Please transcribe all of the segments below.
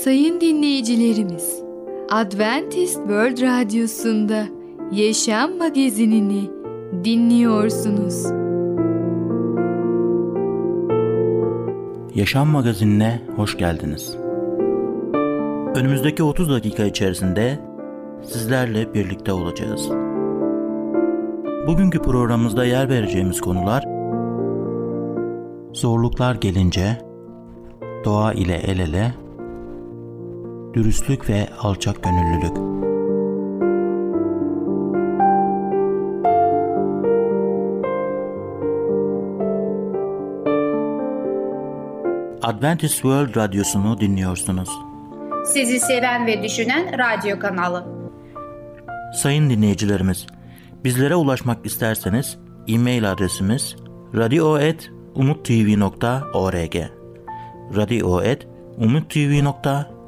Sayın dinleyicilerimiz, Adventist World Radyosu'nda Yaşam Magazinini dinliyorsunuz. Yaşam Magazinine hoş geldiniz. Önümüzdeki 30 dakika içerisinde sizlerle birlikte olacağız. Bugünkü programımızda yer vereceğimiz konular zorluklar gelince doğa ile el ele dürüstlük ve alçak gönüllülük. Adventist World Radyosu'nu dinliyorsunuz. Sizi seven ve düşünen radyo kanalı. Sayın dinleyicilerimiz, bizlere ulaşmak isterseniz e-mail adresimiz radio.umutv.org radio.umutv.org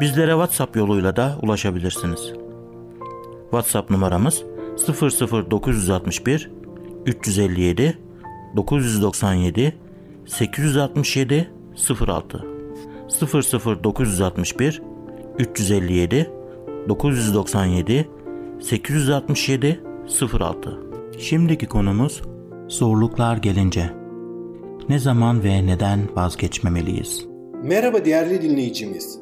Bizlere WhatsApp yoluyla da ulaşabilirsiniz. WhatsApp numaramız 00961 357 997 867 06 00961 357 997 867 06 Şimdiki konumuz zorluklar gelince ne zaman ve neden vazgeçmemeliyiz? Merhaba değerli dinleyicimiz.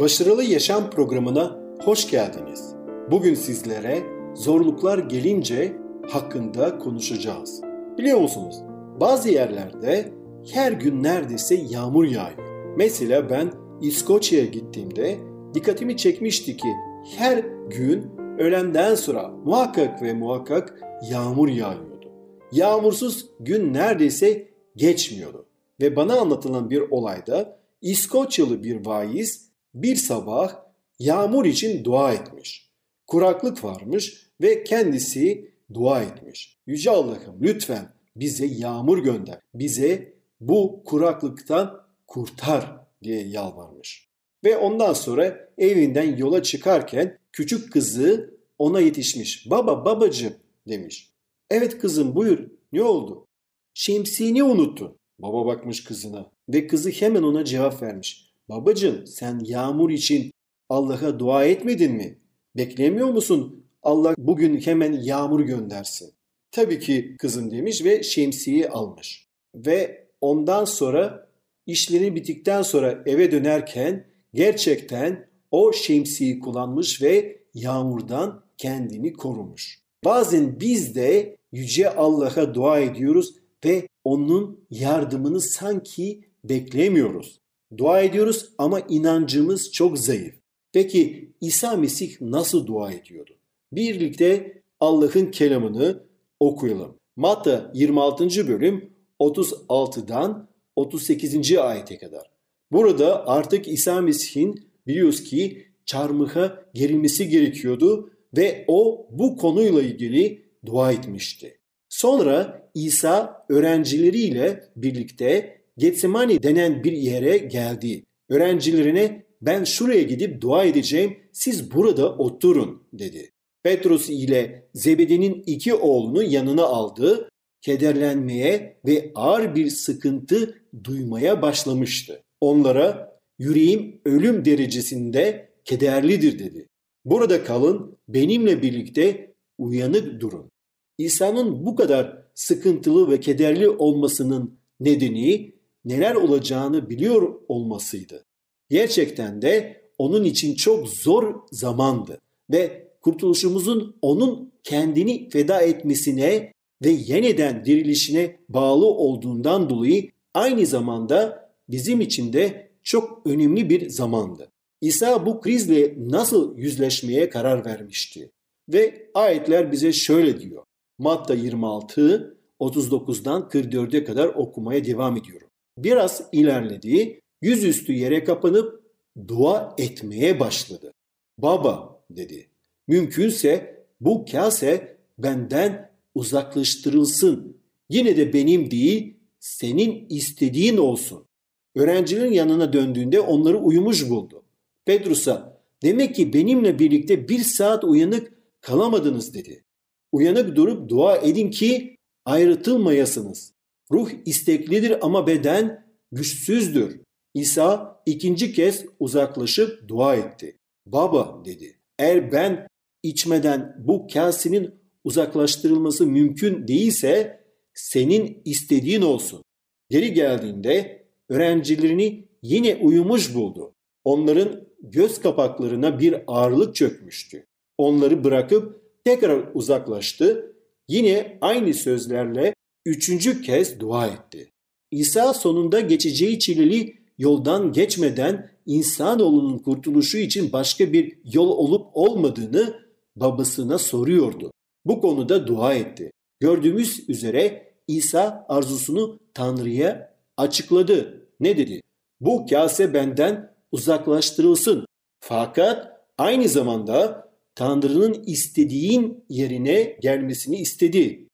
Başarılı Yaşam programına hoş geldiniz. Bugün sizlere zorluklar gelince hakkında konuşacağız. Biliyor musunuz? Bazı yerlerde her gün neredeyse yağmur yağıyor. Mesela ben İskoçya'ya gittiğimde dikkatimi çekmişti ki her gün öğlenden sonra muhakkak ve muhakkak yağmur yağıyordu. Yağmursuz gün neredeyse geçmiyordu. Ve bana anlatılan bir olayda İskoçyalı bir vaiz bir sabah yağmur için dua etmiş. Kuraklık varmış ve kendisi dua etmiş. Yüce Allah'ım lütfen bize yağmur gönder. Bize bu kuraklıktan kurtar diye yalvarmış. Ve ondan sonra evinden yola çıkarken küçük kızı ona yetişmiş. Baba babacığım demiş. Evet kızım buyur ne oldu? Şemsiyeni unuttun. Baba bakmış kızına ve kızı hemen ona cevap vermiş. Babacığım sen yağmur için Allah'a dua etmedin mi? Beklemiyor musun Allah bugün hemen yağmur göndersin? Tabii ki kızım demiş ve şemsiyeyi almış. Ve ondan sonra işleri bittikten sonra eve dönerken gerçekten o şemsiyeyi kullanmış ve yağmurdan kendini korumuş. Bazen biz de Yüce Allah'a dua ediyoruz ve onun yardımını sanki beklemiyoruz. Dua ediyoruz ama inancımız çok zayıf. Peki İsa Mesih nasıl dua ediyordu? Birlikte Allah'ın kelamını okuyalım. Matta 26. bölüm 36'dan 38. ayete kadar. Burada artık İsa Mesih'in biliyoruz ki çarmıha gerilmesi gerekiyordu ve o bu konuyla ilgili dua etmişti. Sonra İsa öğrencileriyle birlikte Getsemani denen bir yere geldi. Öğrencilerine ben şuraya gidip dua edeceğim siz burada oturun dedi. Petrus ile Zebede'nin iki oğlunu yanına aldı, kederlenmeye ve ağır bir sıkıntı duymaya başlamıştı. Onlara yüreğim ölüm derecesinde kederlidir dedi. Burada kalın, benimle birlikte uyanık durun. İsa'nın bu kadar sıkıntılı ve kederli olmasının nedeni neler olacağını biliyor olmasıydı. Gerçekten de onun için çok zor zamandı ve kurtuluşumuzun onun kendini feda etmesine ve yeniden dirilişine bağlı olduğundan dolayı aynı zamanda bizim için de çok önemli bir zamandı. İsa bu krizle nasıl yüzleşmeye karar vermişti? Ve ayetler bize şöyle diyor. Matta 26, 39'dan 44'e kadar okumaya devam ediyorum. Biraz ilerledi, yüzüstü yere kapanıp dua etmeye başladı. Baba dedi, mümkünse bu kase benden uzaklaştırılsın. Yine de benim değil, senin istediğin olsun. Öğrencilerin yanına döndüğünde onları uyumuş buldu. Petrus'a demek ki benimle birlikte bir saat uyanık kalamadınız dedi. Uyanık durup dua edin ki ayrıtılmayasınız. Ruh isteklidir ama beden güçsüzdür. İsa ikinci kez uzaklaşıp dua etti. Baba dedi. Eğer ben içmeden bu kasenin uzaklaştırılması mümkün değilse senin istediğin olsun. Geri geldiğinde öğrencilerini yine uyumuş buldu. Onların göz kapaklarına bir ağırlık çökmüştü. Onları bırakıp tekrar uzaklaştı. Yine aynı sözlerle üçüncü kez dua etti. İsa sonunda geçeceği çileli yoldan geçmeden insanoğlunun kurtuluşu için başka bir yol olup olmadığını babasına soruyordu. Bu konuda dua etti. Gördüğümüz üzere İsa arzusunu Tanrı'ya açıkladı. Ne dedi? Bu kase benden uzaklaştırılsın. Fakat aynı zamanda Tanrı'nın istediğin yerine gelmesini istedi.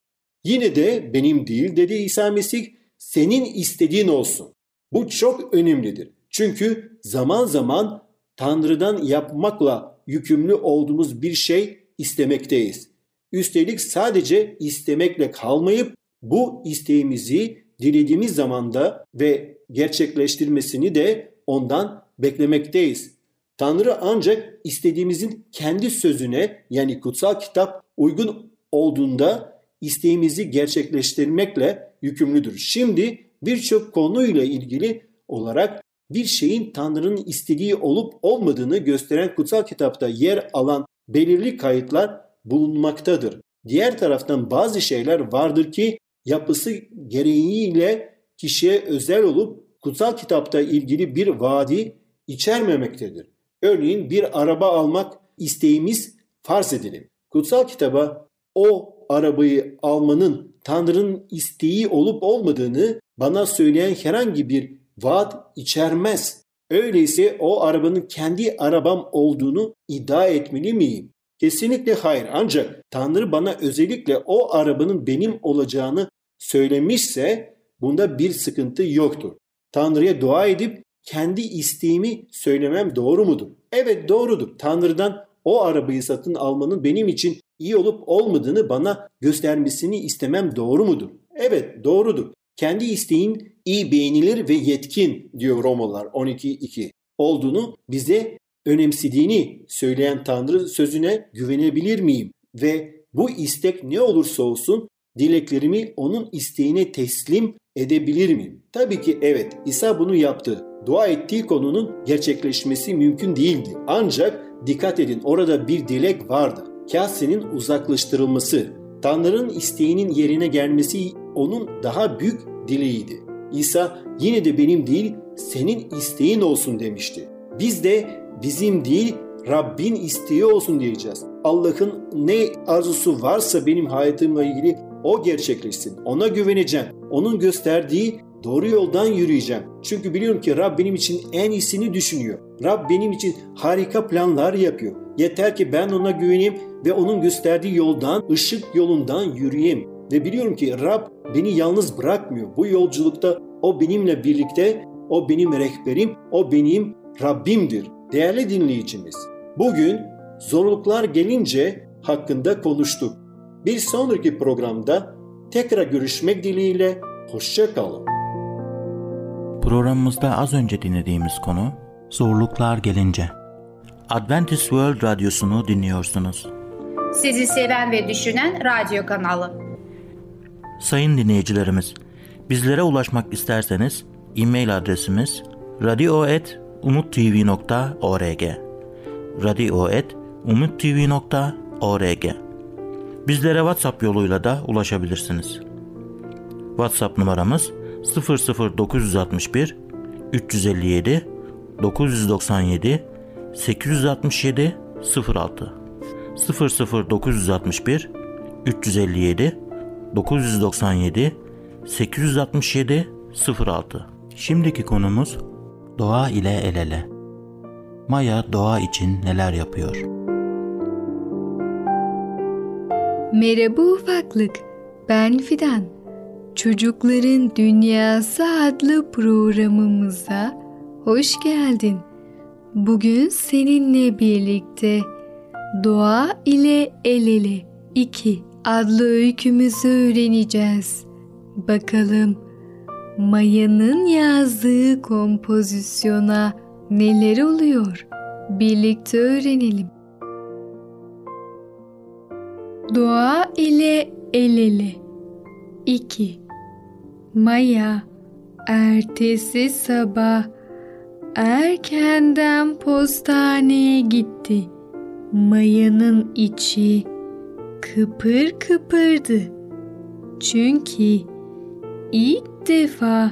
Yine de benim değil dedi İsa Mesih, senin istediğin olsun. Bu çok önemlidir. Çünkü zaman zaman Tanrı'dan yapmakla yükümlü olduğumuz bir şey istemekteyiz. Üstelik sadece istemekle kalmayıp bu isteğimizi dilediğimiz zamanda ve gerçekleştirmesini de ondan beklemekteyiz. Tanrı ancak istediğimizin kendi sözüne yani kutsal kitap uygun olduğunda isteğimizi gerçekleştirmekle yükümlüdür. Şimdi birçok konuyla ilgili olarak bir şeyin Tanrı'nın istediği olup olmadığını gösteren kutsal kitapta yer alan belirli kayıtlar bulunmaktadır. Diğer taraftan bazı şeyler vardır ki yapısı gereğiyle kişiye özel olup kutsal kitapta ilgili bir vaadi içermemektedir. Örneğin bir araba almak isteğimiz farz edelim. Kutsal kitaba o arabayı almanın Tanrı'nın isteği olup olmadığını bana söyleyen herhangi bir vaat içermez. Öyleyse o arabanın kendi arabam olduğunu iddia etmeli miyim? Kesinlikle hayır. Ancak Tanrı bana özellikle o arabanın benim olacağını söylemişse bunda bir sıkıntı yoktur. Tanrı'ya dua edip kendi isteğimi söylemem doğru mudur? Evet doğrudur. Tanrı'dan o arabayı satın almanın benim için iyi olup olmadığını bana göstermesini istemem doğru mudur? Evet doğrudur. Kendi isteğin iyi beğenilir ve yetkin diyor Romalılar 12.2 olduğunu bize önemsediğini söyleyen Tanrı sözüne güvenebilir miyim? Ve bu istek ne olursa olsun dileklerimi onun isteğine teslim edebilir miyim? Tabii ki evet İsa bunu yaptı. Dua ettiği konunun gerçekleşmesi mümkün değildi. Ancak dikkat edin orada bir dilek vardı. Kasenin uzaklaştırılması, Tanrı'nın isteğinin yerine gelmesi onun daha büyük dileğiydi. İsa yine de benim değil senin isteğin olsun demişti. Biz de bizim değil Rabbin isteği olsun diyeceğiz. Allah'ın ne arzusu varsa benim hayatımla ilgili o gerçekleşsin. Ona güveneceğim. Onun gösterdiği doğru yoldan yürüyeceğim. Çünkü biliyorum ki Rab benim için en iyisini düşünüyor. Rab benim için harika planlar yapıyor. Yeter ki ben ona güveneyim ve onun gösterdiği yoldan, ışık yolundan yürüyeyim. Ve biliyorum ki Rab beni yalnız bırakmıyor. Bu yolculukta o benimle birlikte, o benim rehberim, o benim Rabbimdir. Değerli dinleyicimiz, bugün zorluklar gelince hakkında konuştuk. Bir sonraki programda tekrar görüşmek dileğiyle hoşça kalın. Programımızda az önce dinlediğimiz konu Zorluklar Gelince. Adventist World Radyosunu dinliyorsunuz. Sizi seven ve düşünen radyo kanalı. Sayın dinleyicilerimiz, bizlere ulaşmak isterseniz e-mail adresimiz radio.umutv.org radio.umutv.org Bizlere WhatsApp yoluyla da ulaşabilirsiniz. WhatsApp numaramız 00961 357 997 867 06 00961 357 997 867 06 Şimdiki konumuz doğa ile el ele. Maya doğa için neler yapıyor? Merhaba ufaklık, ben Fidan. Çocukların Dünyası adlı programımıza hoş geldin. Bugün seninle birlikte Doğa ile El Ele 2 adlı öykümüzü öğreneceğiz. Bakalım Maya'nın yazdığı kompozisyona neler oluyor? Birlikte öğrenelim. Doğa ile el ele 2. Maya ertesi sabah erkenden postaneye gitti. Maya'nın içi kıpır kıpırdı. Çünkü ilk defa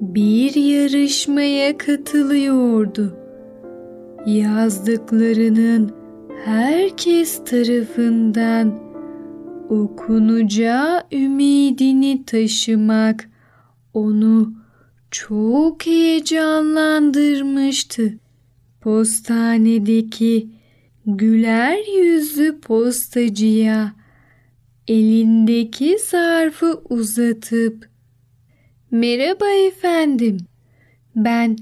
bir yarışmaya katılıyordu. Yazdıklarının herkes tarafından okunacağı ümidini taşımak onu çok heyecanlandırmıştı. Postanedeki güler yüzlü postacıya elindeki zarfı uzatıp "Merhaba efendim. Ben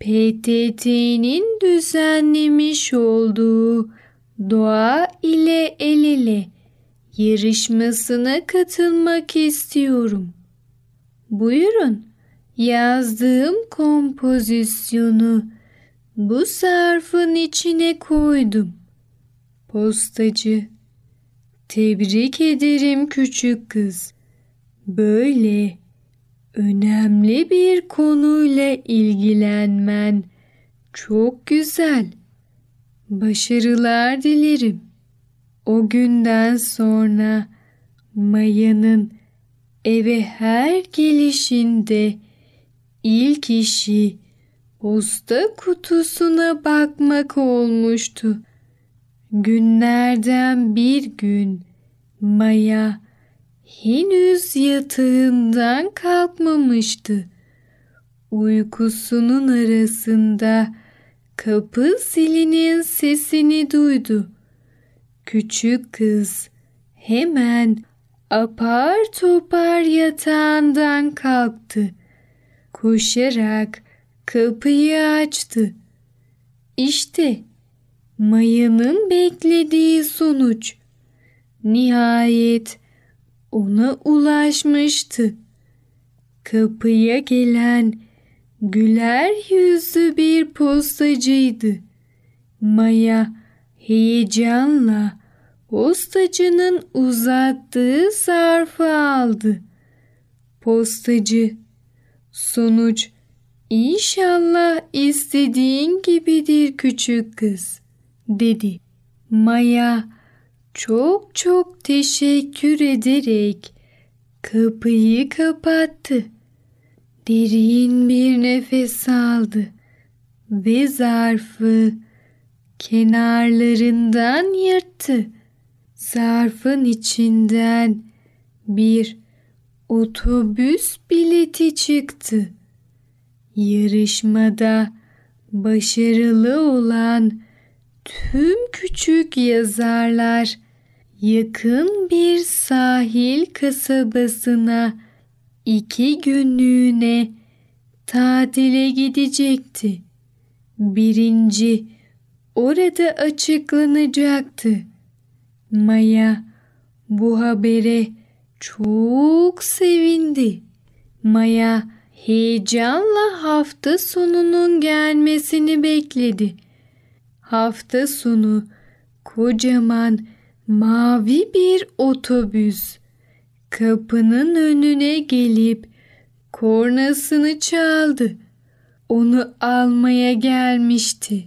PTT'nin düzenlemiş olduğu Doğa ile El ele yarışmasına katılmak istiyorum. Buyurun, yazdığım kompozisyonu bu zarfın içine koydum. Postacı, tebrik ederim küçük kız. Böyle önemli bir konuyla ilgilenmen çok güzel. Başarılar dilerim. O günden sonra Maya'nın eve her gelişinde ilk işi posta kutusuna bakmak olmuştu. Günlerden bir gün Maya henüz yatağından kalkmamıştı. Uykusunun arasında kapı zilinin sesini duydu. Küçük kız hemen apar topar yatağından kalktı. Koşarak kapıyı açtı. İşte Maya'nın beklediği sonuç. Nihayet ona ulaşmıştı. Kapıya gelen güler yüzlü bir postacıydı. Maya heyecanla postacının uzattığı zarfı aldı. Postacı, sonuç inşallah istediğin gibidir küçük kız, dedi. Maya çok çok teşekkür ederek kapıyı kapattı. Derin bir nefes aldı ve zarfı kenarlarından yırttı. Zarfın içinden bir otobüs bileti çıktı. Yarışmada başarılı olan tüm küçük yazarlar yakın bir sahil kasabasına iki günlüğüne tatile gidecekti. Birinci orada açıklanacaktı. Maya bu habere çok sevindi. Maya heyecanla hafta sonunun gelmesini bekledi. Hafta sonu kocaman mavi bir otobüs kapının önüne gelip kornasını çaldı. Onu almaya gelmişti.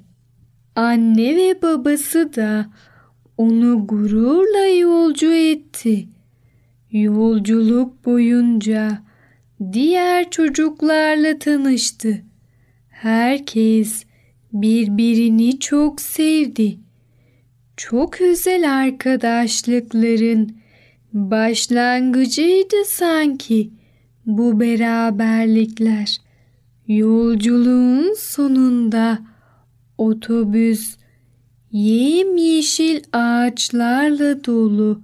Anne ve babası da onu gururla yolcu etti. Yolculuk boyunca diğer çocuklarla tanıştı. Herkes birbirini çok sevdi. Çok özel arkadaşlıkların başlangıcıydı sanki bu beraberlikler. Yolculuğun sonunda otobüs yemyeşil ağaçlarla dolu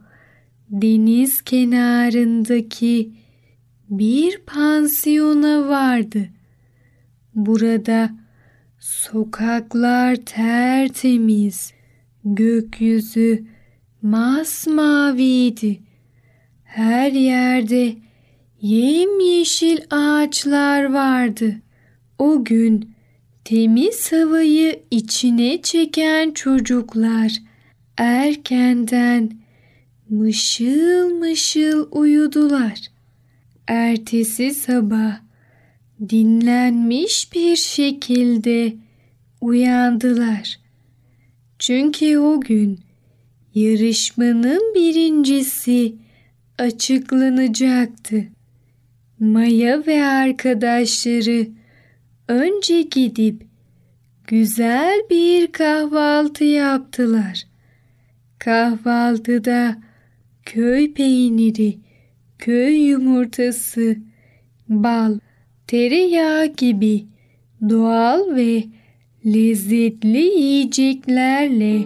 deniz kenarındaki bir pansiyona vardı. Burada sokaklar tertemiz, gökyüzü masmaviydi. Her yerde yemyeşil ağaçlar vardı. O gün temiz havayı içine çeken çocuklar erkenden mışıl mışıl uyudular. Ertesi sabah dinlenmiş bir şekilde uyandılar. Çünkü o gün yarışmanın birincisi açıklanacaktı. Maya ve arkadaşları önce gidip güzel bir kahvaltı yaptılar. Kahvaltıda köy peyniri, köy yumurtası, bal, tereyağı gibi doğal ve lezzetli yiyeceklerle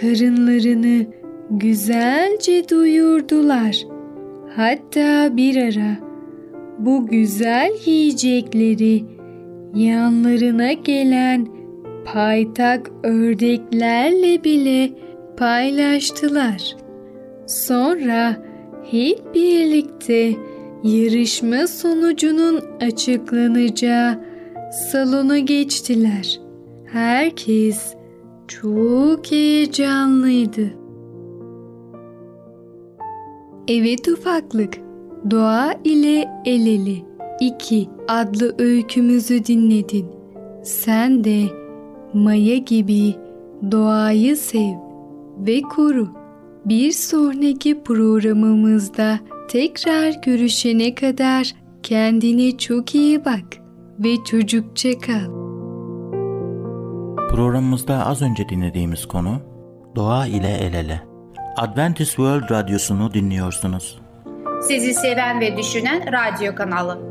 karınlarını güzelce doyurdular. Hatta bir ara bu güzel yiyecekleri yanlarına gelen paytak ördeklerle bile paylaştılar. Sonra hep birlikte yarışma sonucunun açıklanacağı salona geçtiler. Herkes çok heyecanlıydı. Evet ufaklık, Doğa ile El Ele 2 adlı öykümüzü dinledin. Sen de Maya gibi doğayı sev ve koru. Bir sonraki programımızda tekrar görüşene kadar kendine çok iyi bak ve çocukça kal. Programımızda az önce dinlediğimiz konu Doğa ile El Ele. Adventist World Radyosu'nu dinliyorsunuz. Sizi seven ve düşünen radyo kanalı.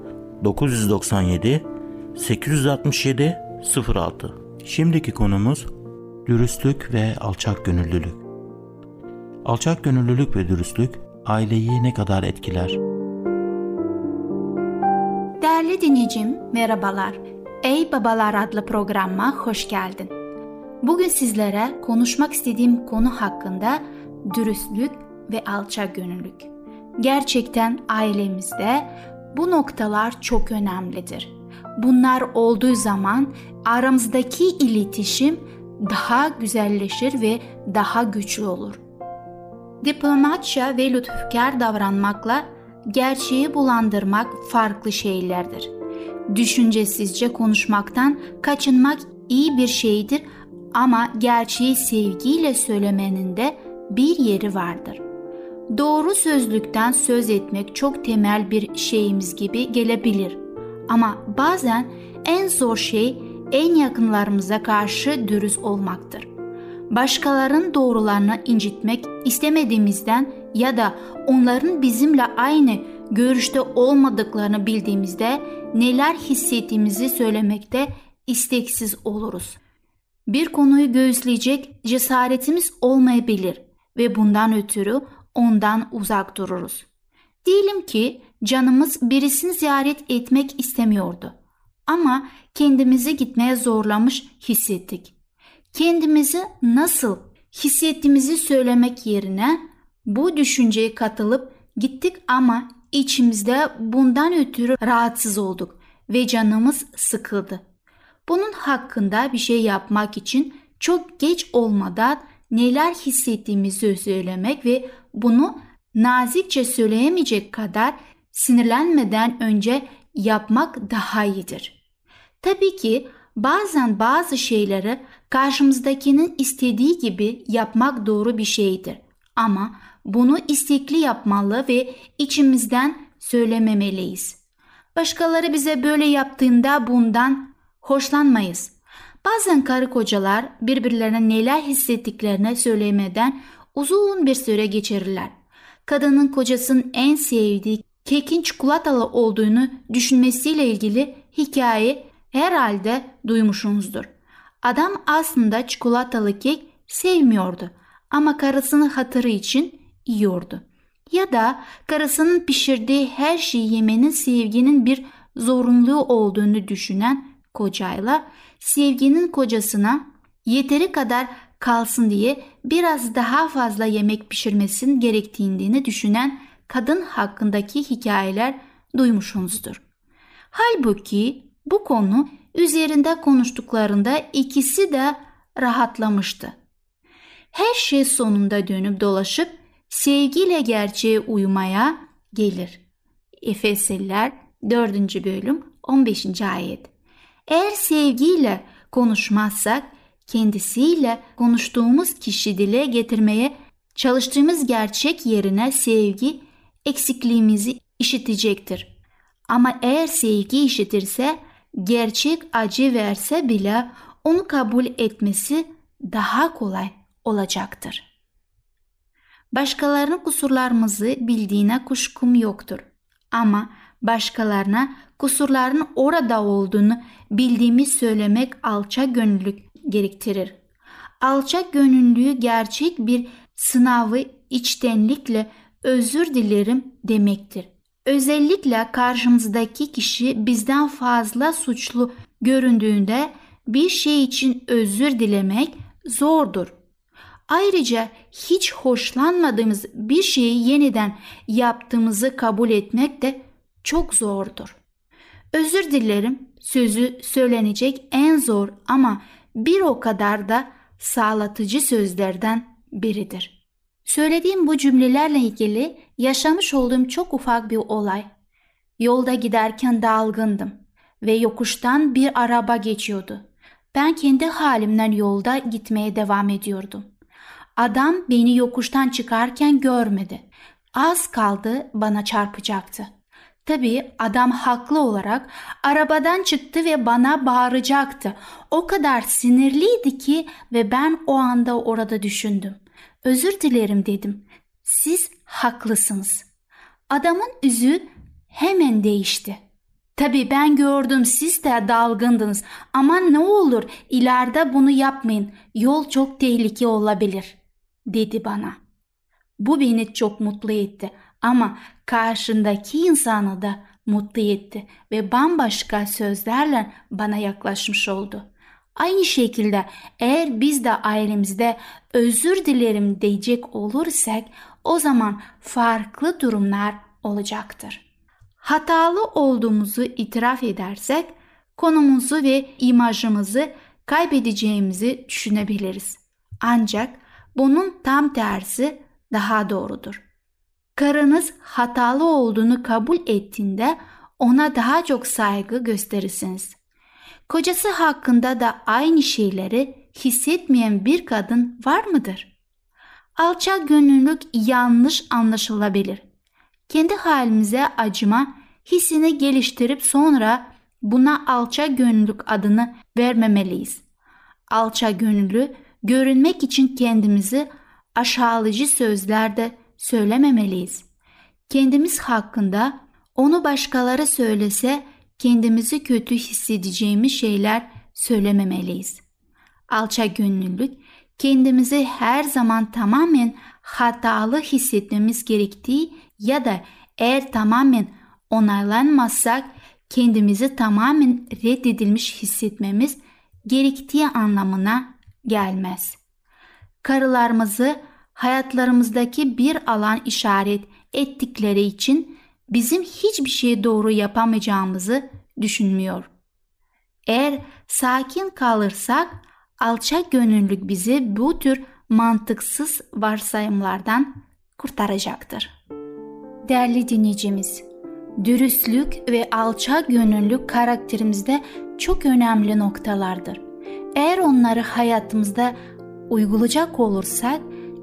997 867 06 Şimdiki konumuz dürüstlük ve alçak gönüllülük. Alçak gönüllülük ve dürüstlük aileyi ne kadar etkiler? Değerli dinleyicim, merhabalar. Ey Babalar adlı programıma hoş geldin. Bugün sizlere konuşmak istediğim konu hakkında dürüstlük ve alçak gönüllülük. Gerçekten ailemizde bu noktalar çok önemlidir. Bunlar olduğu zaman aramızdaki iletişim daha güzelleşir ve daha güçlü olur. Diplomatça ve lütufkar davranmakla gerçeği bulandırmak farklı şeylerdir. Düşüncesizce konuşmaktan kaçınmak iyi bir şeydir ama gerçeği sevgiyle söylemenin de bir yeri vardır. Doğru sözlükten söz etmek çok temel bir şeyimiz gibi gelebilir. Ama bazen en zor şey en yakınlarımıza karşı dürüst olmaktır. Başkalarının doğrularını incitmek istemediğimizden ya da onların bizimle aynı görüşte olmadıklarını bildiğimizde neler hissettiğimizi söylemekte isteksiz oluruz. Bir konuyu gözleyecek cesaretimiz olmayabilir ve bundan ötürü ondan uzak dururuz. Diyelim ki canımız birisini ziyaret etmek istemiyordu. Ama kendimizi gitmeye zorlamış hissettik. Kendimizi nasıl hissettiğimizi söylemek yerine bu düşünceye katılıp gittik ama içimizde bundan ötürü rahatsız olduk ve canımız sıkıldı. Bunun hakkında bir şey yapmak için çok geç olmadan neler hissettiğimizi söylemek ve bunu nazikçe söyleyemeyecek kadar sinirlenmeden önce yapmak daha iyidir. Tabii ki bazen bazı şeyleri karşımızdakinin istediği gibi yapmak doğru bir şeydir. Ama bunu istekli yapmalı ve içimizden söylememeliyiz. Başkaları bize böyle yaptığında bundan hoşlanmayız. Bazen karı kocalar birbirlerine neler hissettiklerini söylemeden uzun bir süre geçirirler. Kadının kocasının en sevdiği kekin çikolatalı olduğunu düşünmesiyle ilgili hikaye herhalde duymuşsunuzdur. Adam aslında çikolatalı kek sevmiyordu ama karısının hatırı için yiyordu. Ya da karısının pişirdiği her şeyi yemenin sevginin bir zorunluluğu olduğunu düşünen kocayla sevginin kocasına yeteri kadar kalsın diye biraz daha fazla yemek pişirmesinin gerektiğini düşünen kadın hakkındaki hikayeler duymuşsunuzdur. Halbuki bu konu üzerinde konuştuklarında ikisi de rahatlamıştı. Her şey sonunda dönüp dolaşıp sevgiyle gerçeğe uymaya gelir. Efesliler 4. bölüm 15. ayet. Eğer sevgiyle konuşmazsak kendisiyle konuştuğumuz kişi dile getirmeye çalıştığımız gerçek yerine sevgi eksikliğimizi işitecektir. Ama eğer sevgi işitirse gerçek acı verse bile onu kabul etmesi daha kolay olacaktır. Başkalarının kusurlarımızı bildiğine kuşkum yoktur. Ama başkalarına kusurların orada olduğunu bildiğimi söylemek alçak gönüllülük gerektirir. Alçak gönüllülüğü gerçek bir sınavı içtenlikle özür dilerim demektir. Özellikle karşımızdaki kişi bizden fazla suçlu göründüğünde bir şey için özür dilemek zordur. Ayrıca hiç hoşlanmadığımız bir şeyi yeniden yaptığımızı kabul etmek de çok zordur. Özür dilerim sözü söylenecek en zor ama bir o kadar da sağlatıcı sözlerden biridir. Söylediğim bu cümlelerle ilgili yaşamış olduğum çok ufak bir olay. Yolda giderken dalgındım ve yokuştan bir araba geçiyordu. Ben kendi halimden yolda gitmeye devam ediyordum. Adam beni yokuştan çıkarken görmedi. Az kaldı bana çarpacaktı. Tabii adam haklı olarak arabadan çıktı ve bana bağıracaktı. O kadar sinirliydi ki ve ben o anda orada düşündüm. Özür dilerim dedim. Siz haklısınız. Adamın yüzü hemen değişti. Tabii ben gördüm siz de dalgındınız ama ne olur ileride bunu yapmayın. Yol çok tehlikeli olabilir dedi bana. Bu beni çok mutlu etti ama karşındaki insanı da mutlu etti ve bambaşka sözlerle bana yaklaşmış oldu. Aynı şekilde eğer biz de ailemizde özür dilerim diyecek olursak o zaman farklı durumlar olacaktır. Hatalı olduğumuzu itiraf edersek konumuzu ve imajımızı kaybedeceğimizi düşünebiliriz. Ancak bunun tam tersi daha doğrudur. Karınız hatalı olduğunu kabul ettiğinde ona daha çok saygı gösterirsiniz. Kocası hakkında da aynı şeyleri hissetmeyen bir kadın var mıdır? Alçak gönüllülük yanlış anlaşılabilir. Kendi halimize acıma hissini geliştirip sonra buna alçak gönüllülük adını vermemeliyiz. Alçak gönüllü görünmek için kendimizi aşağılayıcı sözlerde söylememeliyiz. Kendimiz hakkında onu başkaları söylese kendimizi kötü hissedeceğimiz şeyler söylememeliyiz. Alçak gönüllülük kendimizi her zaman tamamen hatalı hissetmemiz gerektiği ya da eğer tamamen onaylanmazsak kendimizi tamamen reddedilmiş hissetmemiz gerektiği anlamına gelmez. Karılarımızı hayatlarımızdaki bir alan işaret ettikleri için bizim hiçbir şey doğru yapamayacağımızı düşünmüyor. Eğer sakin kalırsak alçak gönüllülük bizi bu tür mantıksız varsayımlardan kurtaracaktır. Değerli dinleyicimiz, dürüstlük ve alçak gönüllülük karakterimizde çok önemli noktalardır. Eğer onları hayatımızda uygulayacak olursak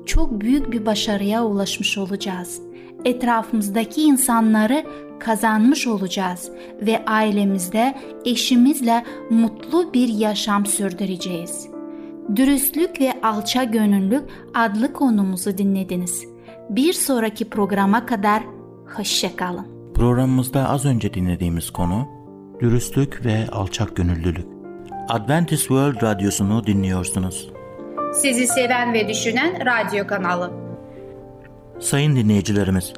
çok büyük bir başarıya ulaşmış olacağız. Etrafımızdaki insanları kazanmış olacağız ve ailemizde eşimizle mutlu bir yaşam sürdüreceğiz. Dürüstlük ve alçak gönüllülük adlı konumuzu dinlediniz. Bir sonraki programa kadar hoşçakalın. Programımızda az önce dinlediğimiz konu dürüstlük ve alçak gönüllülük. Adventist World Radyosu'nu dinliyorsunuz. Sizi seven ve düşünen radyo kanalı. Sayın dinleyicilerimiz,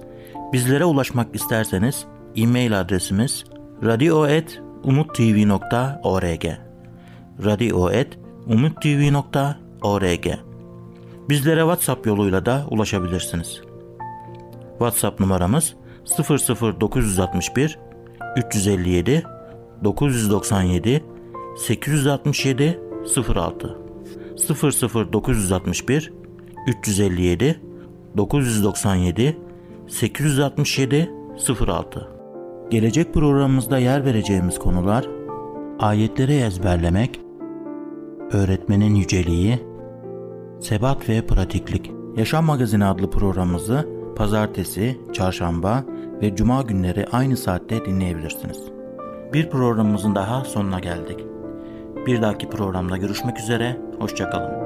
bizlere ulaşmak isterseniz e-mail adresimiz radio.umutv.org radio.umutv.org Bizlere WhatsApp yoluyla da ulaşabilirsiniz. WhatsApp numaramız 00961 357 997 867 06 00961 357 997 867 06 Gelecek programımızda yer vereceğimiz konular ayetleri ezberlemek, öğretmenin yüceliği, sebat ve pratiklik. Yaşam Magazini adlı programımızı pazartesi, çarşamba ve cuma günleri aynı saatte dinleyebilirsiniz. Bir programımızın daha sonuna geldik. Bir dahaki programda görüşmek üzere, hoşçakalın.